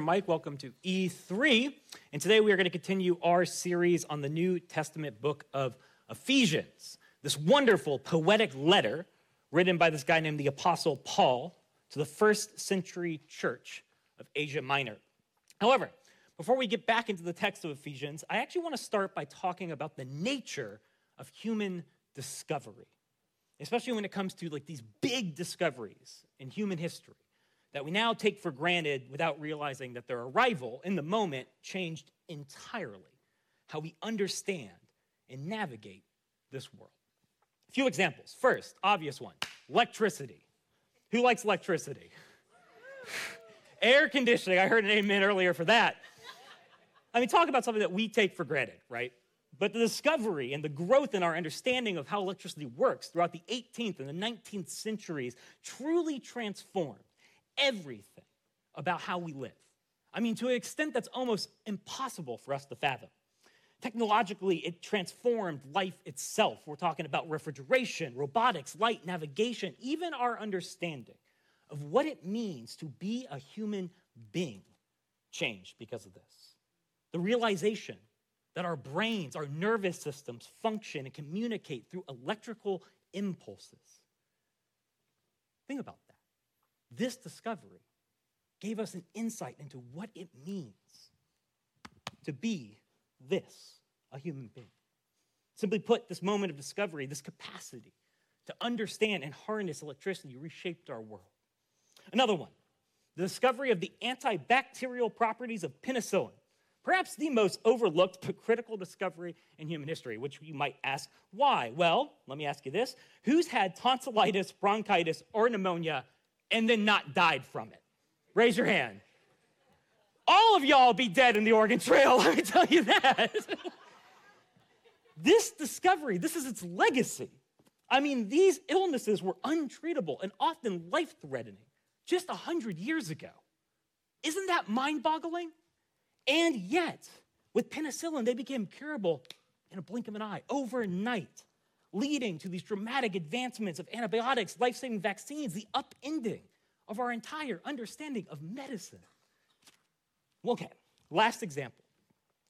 Mike. Welcome to E3. And today we are going to continue our series on the New Testament book of Ephesians. This wonderful poetic letter written by this guy named the Apostle Paul to the first century church of Asia Minor. However, before we get back into the text of Ephesians, I actually want to start by talking about the nature of human discovery, especially when it comes to like these big discoveries in human history that we now take for granted without realizing that their arrival in the moment changed entirely how we understand and navigate this world. A few examples. First, obvious one electricity. Who likes electricity? Air conditioning. I heard an amen earlier for that. I mean, talk about something that we take for granted, right? But the discovery and the growth in our understanding of how electricity works throughout the 18th and the 19th centuries truly transformed everything about how we live. I mean, to an extent that's almost impossible for us to fathom. Technologically, it transformed life itself. We're talking about refrigeration, robotics, light, navigation, even our understanding of what it means to be a human being changed because of this. The realization that our brains, our nervous systems function and communicate through electrical impulses. Think about that. This discovery gave us an insight into what it means to be this, a human being. Simply put, this moment of discovery, this capacity to understand and harness electricity reshaped our world. Another one, the discovery of the antibacterial properties of penicillin. Perhaps the most overlooked but critical discovery in human history, which you might ask, why? Well, let me ask you this Who's had tonsillitis, bronchitis, or pneumonia and then not died from it? Raise your hand. All of y'all be dead in the Oregon Trail, let me tell you that. this discovery, this is its legacy. I mean, these illnesses were untreatable and often life threatening just 100 years ago. Isn't that mind boggling? And yet, with penicillin, they became curable in a blink of an eye, overnight leading to these dramatic advancements of antibiotics, life saving vaccines, the upending of our entire understanding of medicine. Okay, last example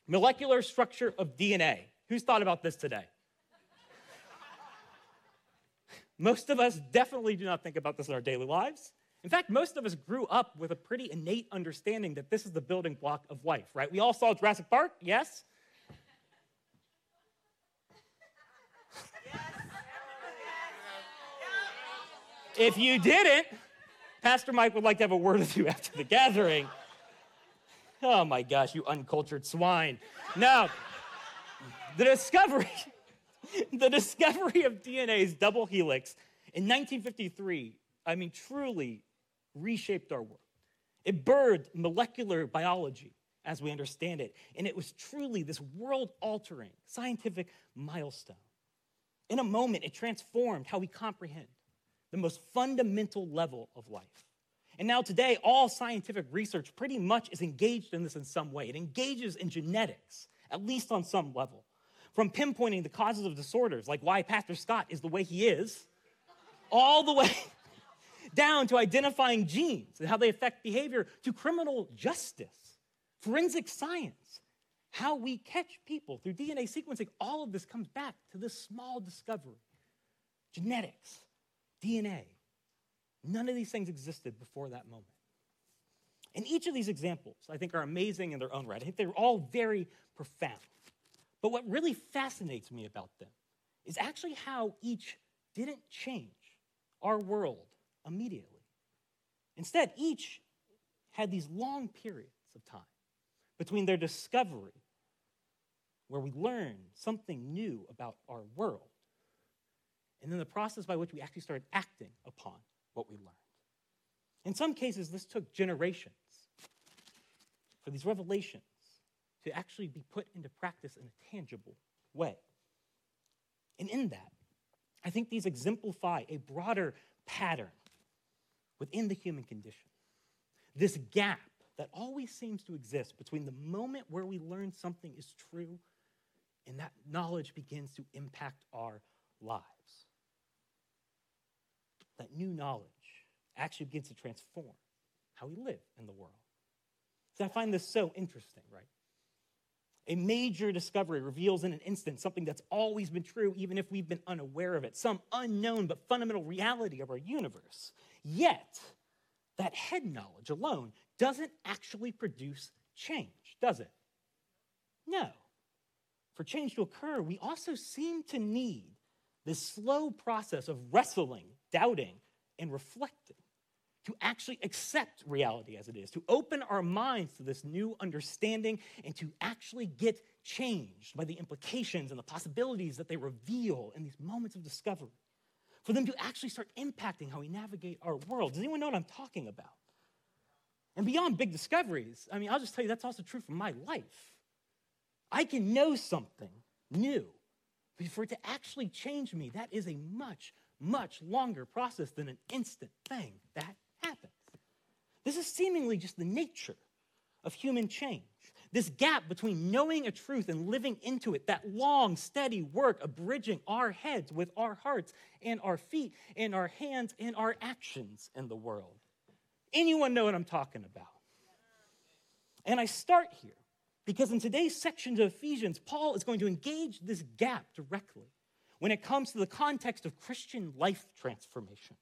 molecular structure of DNA. Who's thought about this today? most of us definitely do not think about this in our daily lives. In fact, most of us grew up with a pretty innate understanding that this is the building block of life, right? We all saw Jurassic Park, yes? If you didn't, Pastor Mike would like to have a word with you after the gathering. Oh my gosh, you uncultured swine. Now, the discovery, the discovery of DNA's double helix in 1953, I mean, truly reshaped our world. It birthed molecular biology as we understand it, and it was truly this world altering scientific milestone. In a moment, it transformed how we comprehend the most fundamental level of life. And now, today, all scientific research pretty much is engaged in this in some way. It engages in genetics, at least on some level. From pinpointing the causes of disorders, like why Pastor Scott is the way he is, all the way down to identifying genes and how they affect behavior, to criminal justice, forensic science, how we catch people through DNA sequencing. All of this comes back to this small discovery genetics DNA. None of these things existed before that moment. And each of these examples, I think, are amazing in their own right. I think they're all very profound. But what really fascinates me about them is actually how each didn't change our world immediately. Instead, each had these long periods of time between their discovery, where we learned something new about our world, and then the process by which we actually started acting upon what we learned. In some cases, this took generations for these revelations to actually be put into practice in a tangible way. And in that, I think these exemplify a broader pattern within the human condition. This gap that always seems to exist between the moment where we learn something is true and that knowledge begins to impact our lives that new knowledge actually begins to transform how we live in the world. I find this so interesting, right? A major discovery reveals in an instant something that's always been true, even if we've been unaware of it, some unknown but fundamental reality of our universe. Yet, that head knowledge alone doesn't actually produce change, does it? No. For change to occur, we also seem to need this slow process of wrestling, doubting, and reflecting to actually accept reality as it is, to open our minds to this new understanding, and to actually get changed by the implications and the possibilities that they reveal in these moments of discovery. For them to actually start impacting how we navigate our world. Does anyone know what I'm talking about? And beyond big discoveries, I mean, I'll just tell you that's also true for my life. I can know something new, but for it to actually change me, that is a much, much longer process than an instant thing that happens. This is seemingly just the nature of human change. This gap between knowing a truth and living into it, that long, steady work of bridging our heads with our hearts and our feet and our hands and our actions in the world. Anyone know what I'm talking about? And I start here because in today's section of Ephesians, Paul is going to engage this gap directly when it comes to the context of Christian life transformation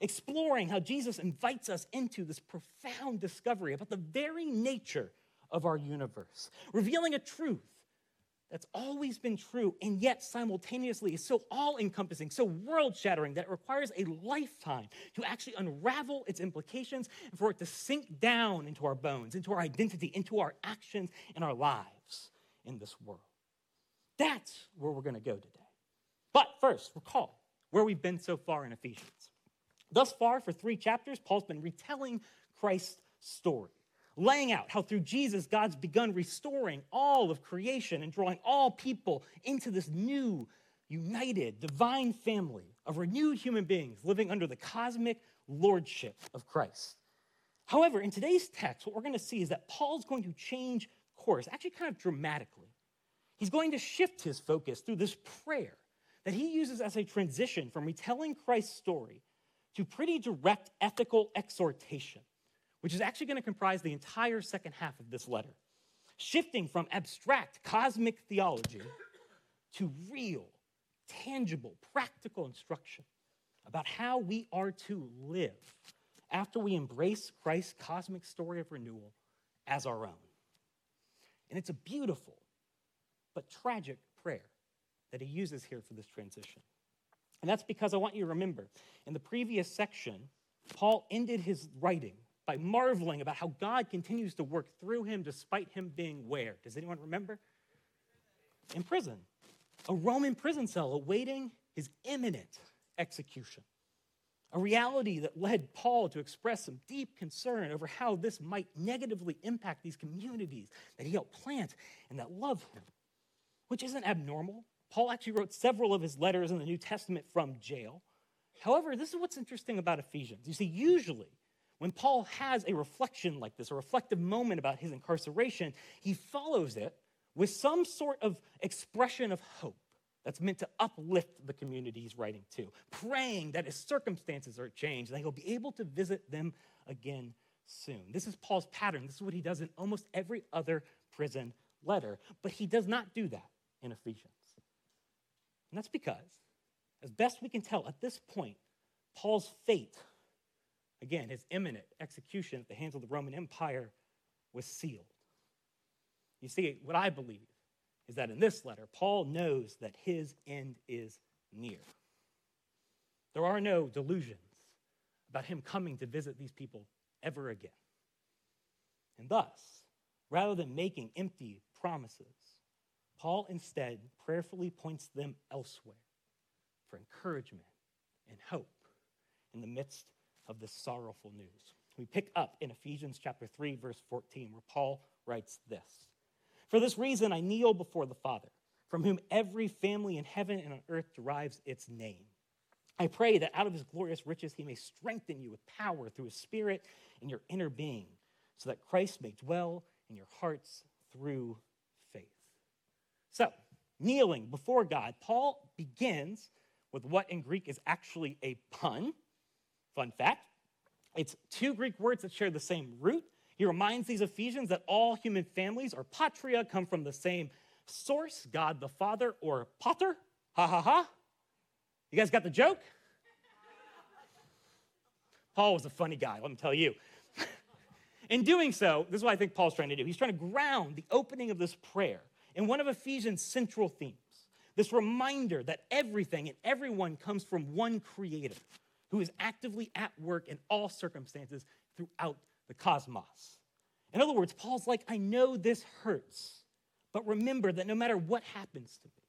exploring how Jesus invites us into this profound discovery about the very nature of our universe, revealing a truth that's always been true and yet simultaneously is so all encompassing, so world shattering that it requires a lifetime to actually unravel its implications and for it to sink down into our bones, into our identity, into our actions and our lives in this world. That's where we're going to go today. But first, recall where we've been so far in Ephesians. Thus far, for three chapters, Paul's been retelling Christ's story, laying out how through Jesus, God's begun restoring all of creation and drawing all people into this new, united, divine family of renewed human beings living under the cosmic lordship of Christ. However, in today's text, what we're going to see is that Paul's going to change course, actually, kind of dramatically. He's going to shift his focus through this prayer that he uses as a transition from retelling Christ's story to pretty direct ethical exhortation, which is actually going to comprise the entire second half of this letter, shifting from abstract cosmic theology to real, tangible, practical instruction about how we are to live after we embrace Christ's cosmic story of renewal as our own. And it's a beautiful but tragic prayer that he uses here for this transition. And that's because I want you to remember in the previous section, Paul ended his writing by marveling about how God continues to work through him despite him being where? Does anyone remember? In prison, a Roman prison cell awaiting his imminent execution. A reality that led Paul to express some deep concern over how this might negatively impact these communities that he helped plant and that love him, which isn't abnormal. Paul actually wrote several of his letters in the New Testament from jail. However, this is what's interesting about Ephesians. You see, usually when Paul has a reflection like this, a reflective moment about his incarceration, he follows it with some sort of expression of hope that's meant to uplift the community he's writing to, praying that his circumstances are changed and he'll be able to visit them again soon. This is Paul's pattern. This is what he does in almost every other prison letter, but he does not do that in Ephesians. And that's because, as best we can tell at this point, Paul's fate, again, his imminent execution at the hands of the Roman Empire, was sealed. You see, what I believe is that in this letter, Paul knows that his end is near. There are no delusions about him coming to visit these people ever again. And thus, rather than making empty promises, Paul instead prayerfully points them elsewhere for encouragement and hope in the midst of this sorrowful news. We pick up in Ephesians chapter 3 verse 14 where Paul writes this. For this reason I kneel before the Father, from whom every family in heaven and on earth derives its name. I pray that out of his glorious riches he may strengthen you with power through his spirit in your inner being, so that Christ may dwell in your hearts through so, kneeling before God, Paul begins with what in Greek is actually a pun. Fun fact it's two Greek words that share the same root. He reminds these Ephesians that all human families or patria come from the same source, God the Father or Pater. Ha ha ha. You guys got the joke? Paul was a funny guy, let me tell you. in doing so, this is what I think Paul's trying to do. He's trying to ground the opening of this prayer in one of Ephesians' central themes this reminder that everything and everyone comes from one creator who is actively at work in all circumstances throughout the cosmos. In other words, Paul's like, I know this hurts, but remember that no matter what happens to me,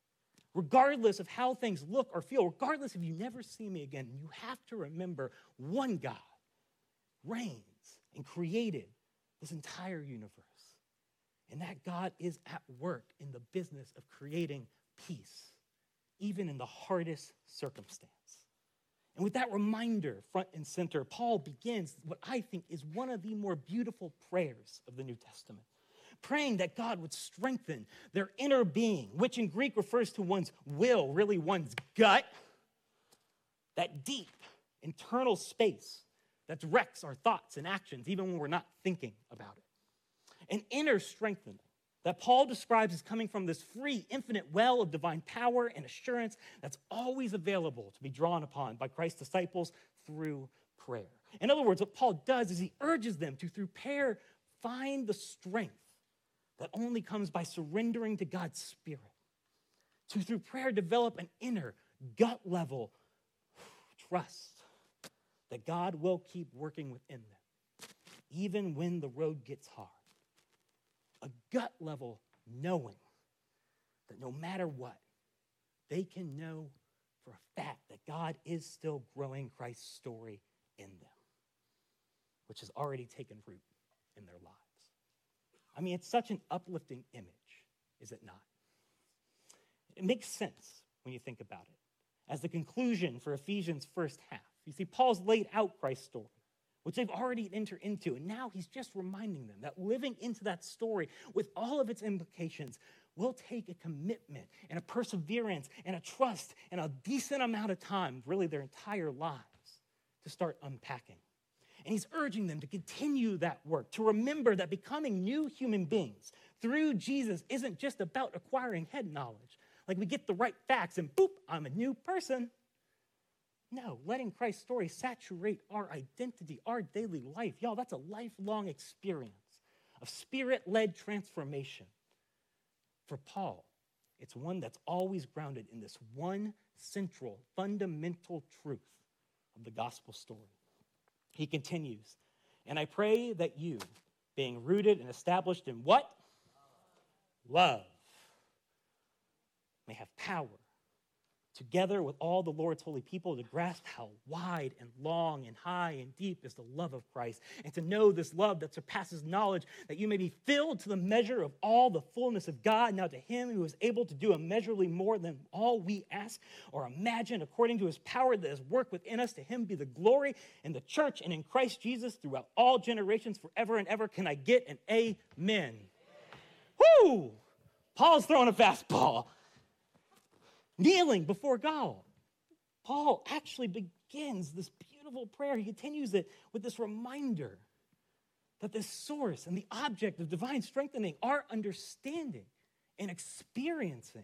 regardless of how things look or feel, regardless if you never see me again, you have to remember one God reigns and created this entire universe. And that God is at work in the business of creating peace, even in the hardest circumstance. And with that reminder front and center, Paul begins what I think is one of the more beautiful prayers of the New Testament. Praying that God would strengthen their inner being, which in Greek refers to one's will, really one's gut, that deep internal space that directs our thoughts and actions, even when we're not thinking about it. An inner strengthening that Paul describes as coming from this free, infinite well of divine power and assurance that's always available to be drawn upon by Christ's disciples through prayer. In other words, what Paul does is he urges them to, through prayer, find the strength that only comes by surrendering to God's Spirit. To, through prayer, develop an inner, gut level trust that God will keep working within them, even when the road gets hard a gut level knowing that no matter what, they can know for a fact that God is still growing Christ's story in them, which has already taken root in their lives. I mean, it's such an uplifting image, is it not? It makes sense when you think about it. As the conclusion for Ephesians' first half, you see, Paul's laid out Christ's story which they've already entered into. And now he's just reminding them that living into that story with all of its implications will take a commitment and a perseverance and a trust and a decent amount of time, really their entire lives, to start unpacking. And he's urging them to continue that work, to remember that becoming new human beings through Jesus isn't just about acquiring head knowledge. Like we get the right facts and boop, I'm a new person. No, letting Christ's story saturate our identity, our daily life. Y'all, that's a lifelong experience of spirit led transformation. For Paul, it's one that's always grounded in this one central, fundamental truth of the gospel story. He continues, and I pray that you, being rooted and established in what? Love, may have power together with all the Lord's holy people to grasp how wide and long and high and deep is the love of Christ, and to know this love that surpasses knowledge, that you may be filled to the measure of all the fullness of God. Now, to Him who is able to do immeasurably more than all we ask or imagine, according to His power that is worked within us, to Him be the glory in the church and in Christ Jesus throughout all generations, forever and ever. Can I get an amen? Whoo! Paul's throwing a fastball kneeling before God. Paul actually begins this beautiful prayer. He continues it with this reminder that the source and the object of divine strengthening are understanding and experiencing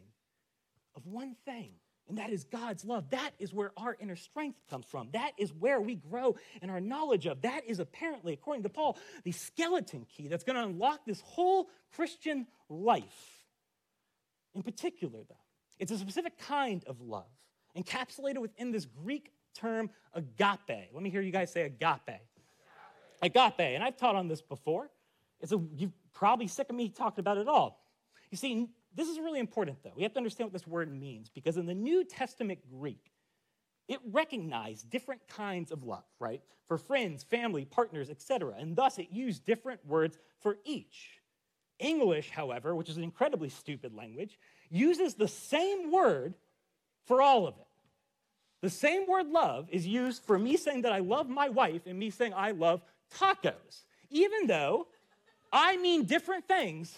of one thing, and that is God's love. That is where our inner strength comes from. That is where we grow in our knowledge of. That is apparently, according to Paul, the skeleton key that's going to unlock this whole Christian life. In particular, though, it's a specific kind of love encapsulated within this Greek term agape. Let me hear you guys say agape. Agape. And I've taught on this before. It's a, you're probably sick of me talking about it all. You see, this is really important though. We have to understand what this word means because in the New Testament Greek, it recognized different kinds of love, right? For friends, family, partners, etc. And thus it used different words for each. English, however, which is an incredibly stupid language, uses the same word for all of it. The same word love is used for me saying that I love my wife and me saying I love tacos, even though I mean different things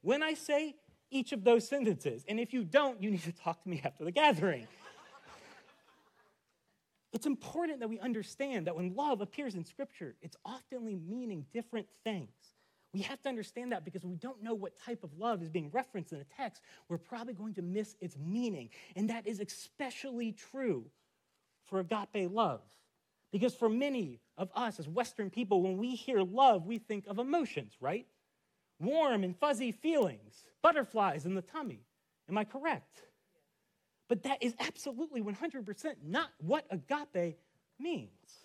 when I say each of those sentences. And if you don't, you need to talk to me after the gathering. It's important that we understand that when love appears in Scripture, it's oftenly meaning different things. We have to understand that because we don't know what type of love is being referenced in a text, we're probably going to miss its meaning. And that is especially true for agape love. Because for many of us as Western people, when we hear love, we think of emotions, right? Warm and fuzzy feelings, butterflies in the tummy. Am I correct? But that is absolutely 100% not what agape means.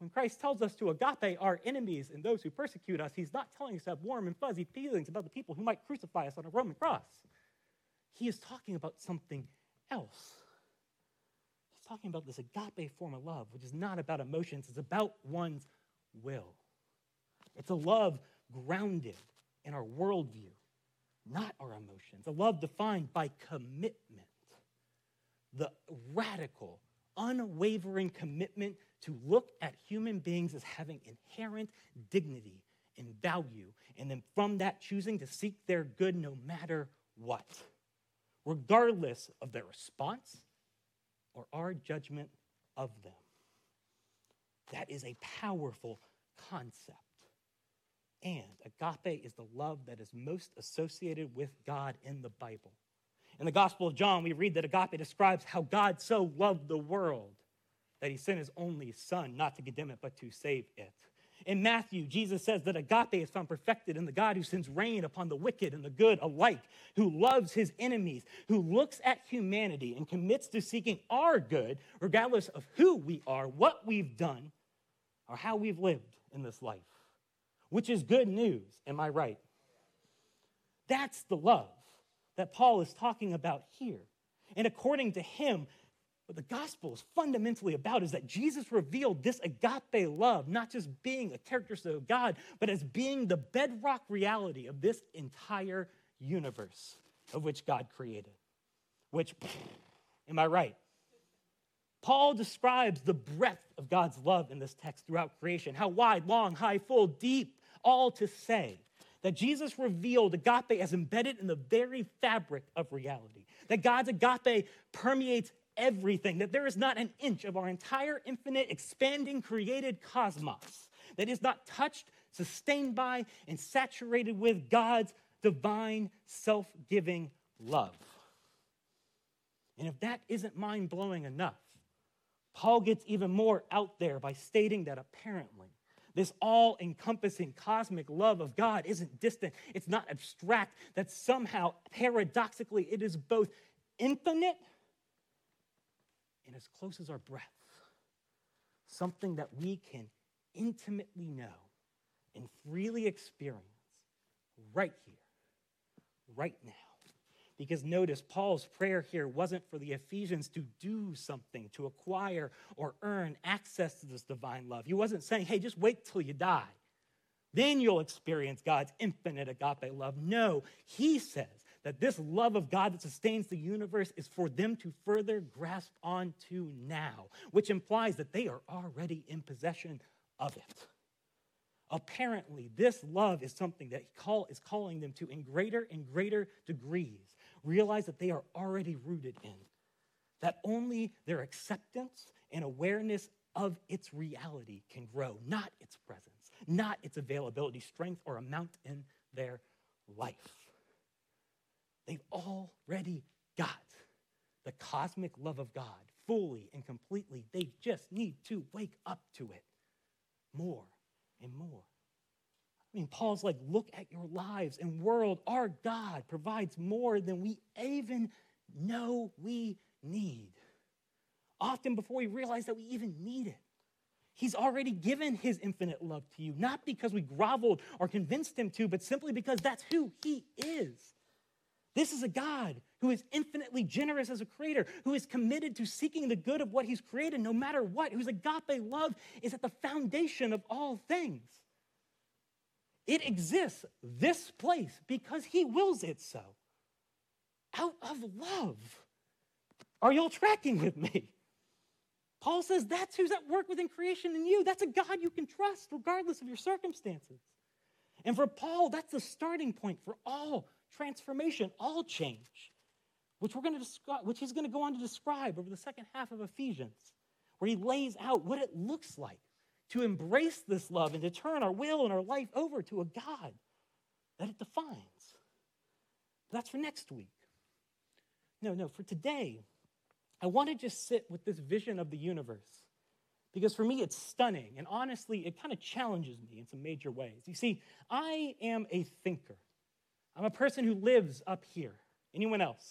When Christ tells us to agape our enemies and those who persecute us, he's not telling us to have warm and fuzzy feelings about the people who might crucify us on a Roman cross. He is talking about something else He's talking about this agape form of love, which is not about emotions, it's about one's will. It's a love grounded in our worldview, not our emotions. A love defined by commitment, the radical, unwavering commitment to look at human beings as having inherent dignity and value, and then from that, choosing to seek their good no matter what, regardless of their response or our judgment of them. That is a powerful concept. And agape is the love that is most associated with God in the Bible. In the Gospel of John, we read that agape describes how God so loved the world that he sent his only son, not to condemn it, but to save it. In Matthew, Jesus says that agape is found perfected in the God who sends rain upon the wicked and the good alike, who loves his enemies, who looks at humanity and commits to seeking our good, regardless of who we are, what we've done, or how we've lived in this life, which is good news. Am I right? That's the love that Paul is talking about here. And according to him, what the gospel is fundamentally about is that Jesus revealed this agape love, not just being a characteristic of God, but as being the bedrock reality of this entire universe of which God created. Which, am I right? Paul describes the breadth of God's love in this text throughout creation how wide, long, high, full, deep, all to say that Jesus revealed agape as embedded in the very fabric of reality. That God's agape permeates everything, that there is not an inch of our entire infinite, expanding, created cosmos that is not touched, sustained by, and saturated with God's divine, self giving love. And if that isn't mind blowing enough, Paul gets even more out there by stating that apparently this all encompassing cosmic love of God isn't distant, it's not abstract, that somehow, paradoxically, it is both infinite and as close as our breath, something that we can intimately know and freely experience right here, right now. Because notice, Paul's prayer here wasn't for the Ephesians to do something, to acquire or earn access to this divine love. He wasn't saying, hey, just wait till you die. Then you'll experience God's infinite agape love. No, he says, that this love of God that sustains the universe is for them to further grasp onto now, which implies that they are already in possession of it. Apparently, this love is something that call, is calling them to in greater and greater degrees. Realize that they are already rooted in, that only their acceptance and awareness of its reality can grow, not its presence, not its availability, strength, or amount in their life. They've already got the cosmic love of God fully and completely. They just need to wake up to it more and more. I mean, Paul's like, look at your lives and world. Our God provides more than we even know we need. Often before we realize that we even need it. He's already given his infinite love to you, not because we groveled or convinced him to, but simply because that's who he is. This is a God who is infinitely generous as a creator, who is committed to seeking the good of what he's created no matter what, whose agape love is at the foundation of all things. It exists, this place, because he wills it so. Out of love. Are y'all tracking with me? Paul says that's who's at work within creation in you. That's a God you can trust regardless of your circumstances. And for Paul, that's the starting point for all transformation, all change, which we're going to describe, which he's going to go on to describe over the second half of Ephesians, where he lays out what it looks like to embrace this love and to turn our will and our life over to a God that it defines. That's for next week. No, no, for today, I want to just sit with this vision of the universe because for me it's stunning and honestly it kind of challenges me in some major ways. You see, I am a thinker. I'm a person who lives up here. Anyone else?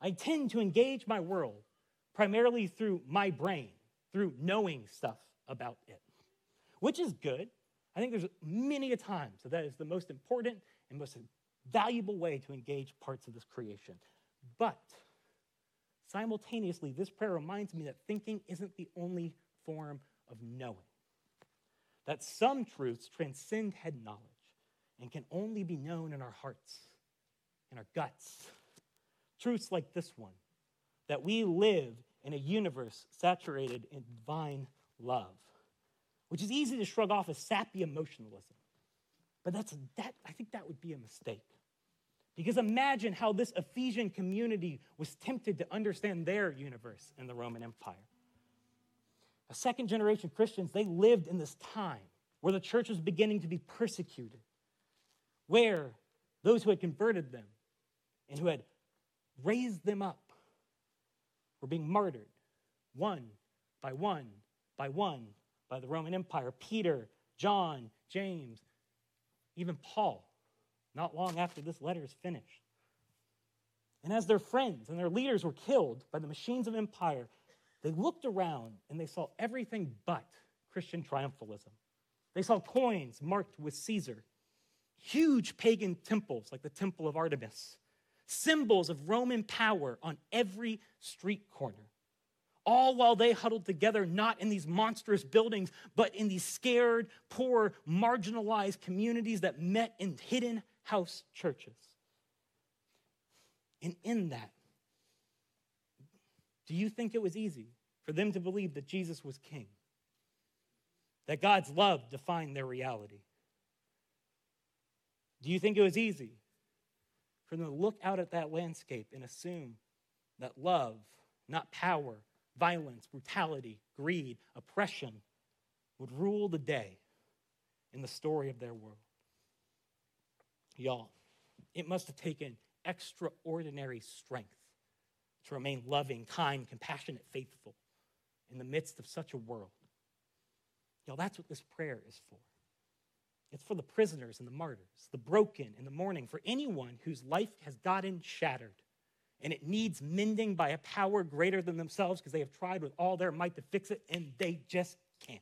I tend to engage my world primarily through my brain, through knowing stuff about it, which is good. I think there's many a time, that that is the most important and most valuable way to engage parts of this creation. But simultaneously, this prayer reminds me that thinking isn't the only form of knowing, that some truths transcend head knowledge and can only be known in our hearts, in our guts. Truths like this one that we live in a universe saturated in divine love, which is easy to shrug off as sappy emotionalism. But that's, that, I think that would be a mistake. Because imagine how this Ephesian community was tempted to understand their universe in the Roman Empire. A second generation Christians, they lived in this time where the church was beginning to be persecuted, where those who had converted them and who had raised them up were being martyred one by one by one by the Roman Empire. Peter, John, James, even Paul, not long after this letter is finished. And as their friends and their leaders were killed by the machines of empire, they looked around and they saw everything but Christian triumphalism. They saw coins marked with Caesar, huge pagan temples like the Temple of Artemis, symbols of Roman power on every street corner. All while they huddled together, not in these monstrous buildings, but in these scared, poor, marginalized communities that met in hidden house churches. And in that, do you think it was easy for them to believe that Jesus was king? That God's love defined their reality? Do you think it was easy for them to look out at that landscape and assume that love, not power, violence, brutality, greed, oppression would rule the day in the story of their world. Y'all, it must have taken extraordinary strength to remain loving, kind, compassionate, faithful in the midst of such a world. Y'all, that's what this prayer is for. It's for the prisoners and the martyrs, the broken and the mourning, for anyone whose life has gotten shattered and it needs mending by a power greater than themselves because they have tried with all their might to fix it and they just can't.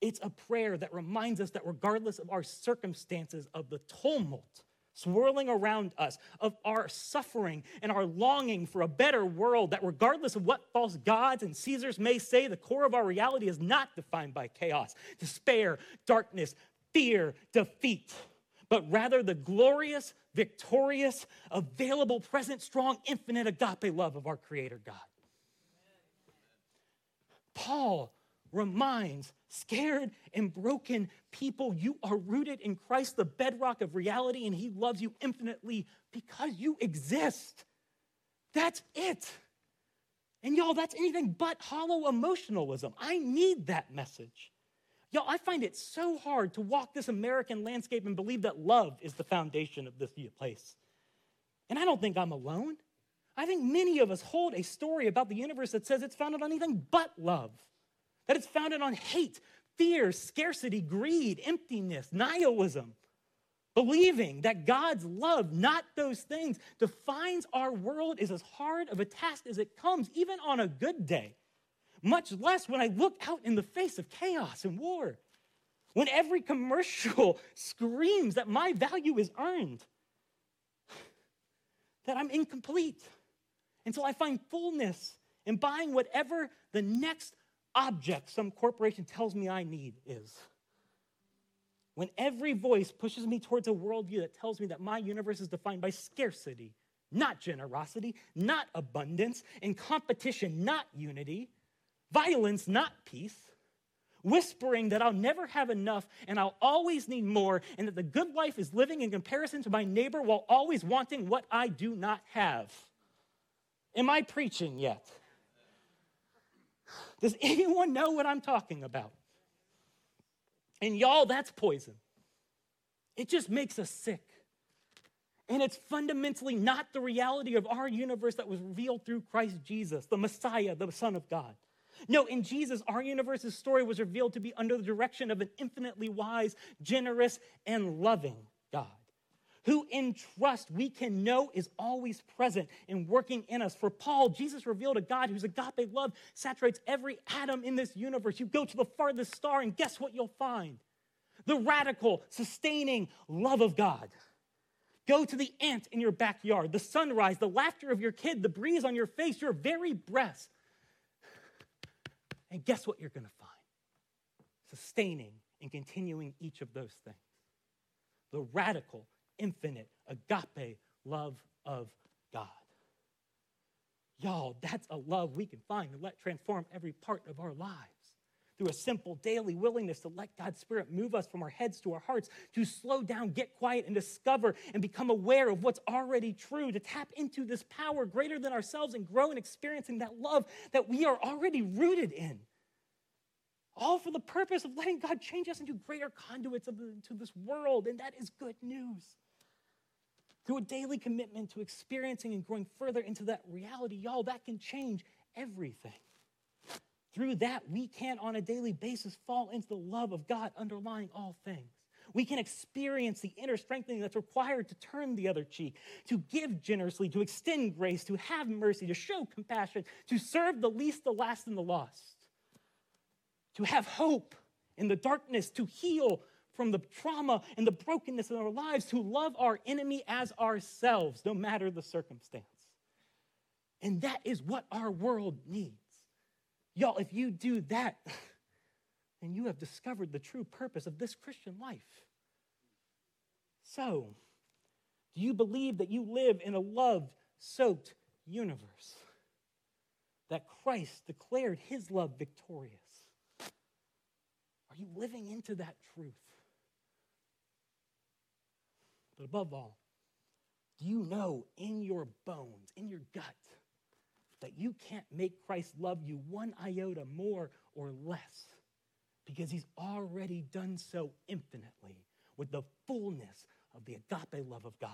It's a prayer that reminds us that regardless of our circumstances, of the tumult swirling around us, of our suffering and our longing for a better world, that regardless of what false gods and Caesars may say, the core of our reality is not defined by chaos, despair, darkness, fear, defeat, but rather the glorious, victorious, available, present, strong, infinite agape love of our Creator God. Paul reminds scared and broken people you are rooted in Christ, the bedrock of reality, and He loves you infinitely because you exist. That's it. And y'all, that's anything but hollow emotionalism. I need that message. Y'all, I find it so hard to walk this American landscape and believe that love is the foundation of this place. And I don't think I'm alone. I think many of us hold a story about the universe that says it's founded on anything but love that it's founded on hate, fear, scarcity, greed, emptiness, nihilism. Believing that God's love, not those things, defines our world is as hard of a task as it comes, even on a good day, much less when I look out in the face of chaos and war. When every commercial screams that my value is earned, that I'm incomplete until I find fullness in buying whatever the next object some corporation tells me I need is. When every voice pushes me towards a worldview that tells me that my universe is defined by scarcity, not generosity, not abundance, and competition, not unity, violence, not peace, whispering that I'll never have enough and I'll always need more, and that the good life is living in comparison to my neighbor while always wanting what I do not have. Am I preaching yet? Does anyone know what I'm talking about? And y'all, that's poison. It just makes us sick. And it's fundamentally not the reality of our universe that was revealed through Christ Jesus, the Messiah, the Son of God. No, in Jesus, our universe's story was revealed to be under the direction of an infinitely wise, generous, and loving God, who in trust we can know is always present and working in us. For Paul, Jesus revealed a God whose agape love saturates every atom in this universe. You go to the farthest star, and guess what you'll find? The radical, sustaining love of God. Go to the ant in your backyard, the sunrise, the laughter of your kid, the breeze on your face, your very breath. And guess what you're going to find? Sustaining and continuing each of those things. The radical, infinite, agape love of God. Y'all, that's a love we can find and let transform every part of our lives through a simple daily willingness to let God's Spirit move us from our heads to our hearts, to slow down, get quiet, and discover and become aware of what's already true, to tap into this power greater than ourselves and grow in experiencing that love that we are already rooted in. All for the purpose of letting God change us into greater conduits of the, into this world, and that is good news. Through a daily commitment to experiencing and growing further into that reality, y'all, that can change everything. Through that, we can, on a daily basis, fall into the love of God underlying all things. We can experience the inner strengthening that's required to turn the other cheek, to give generously, to extend grace, to have mercy, to show compassion, to serve the least, the last, and the lost, to have hope in the darkness, to heal from the trauma and the brokenness in our lives, to love our enemy as ourselves, no matter the circumstance. And that is what our world needs. Y'all, if you do that, then you have discovered the true purpose of this Christian life. So, do you believe that you live in a love soaked universe? That Christ declared his love victorious? Are you living into that truth? But above all, do you know in your bones, in your gut, that you can't make Christ love you one iota more or less because he's already done so infinitely with the fullness of the agape love of God.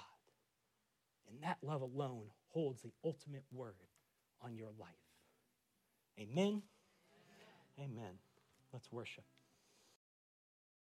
And that love alone holds the ultimate word on your life. Amen. Amen. Let's worship.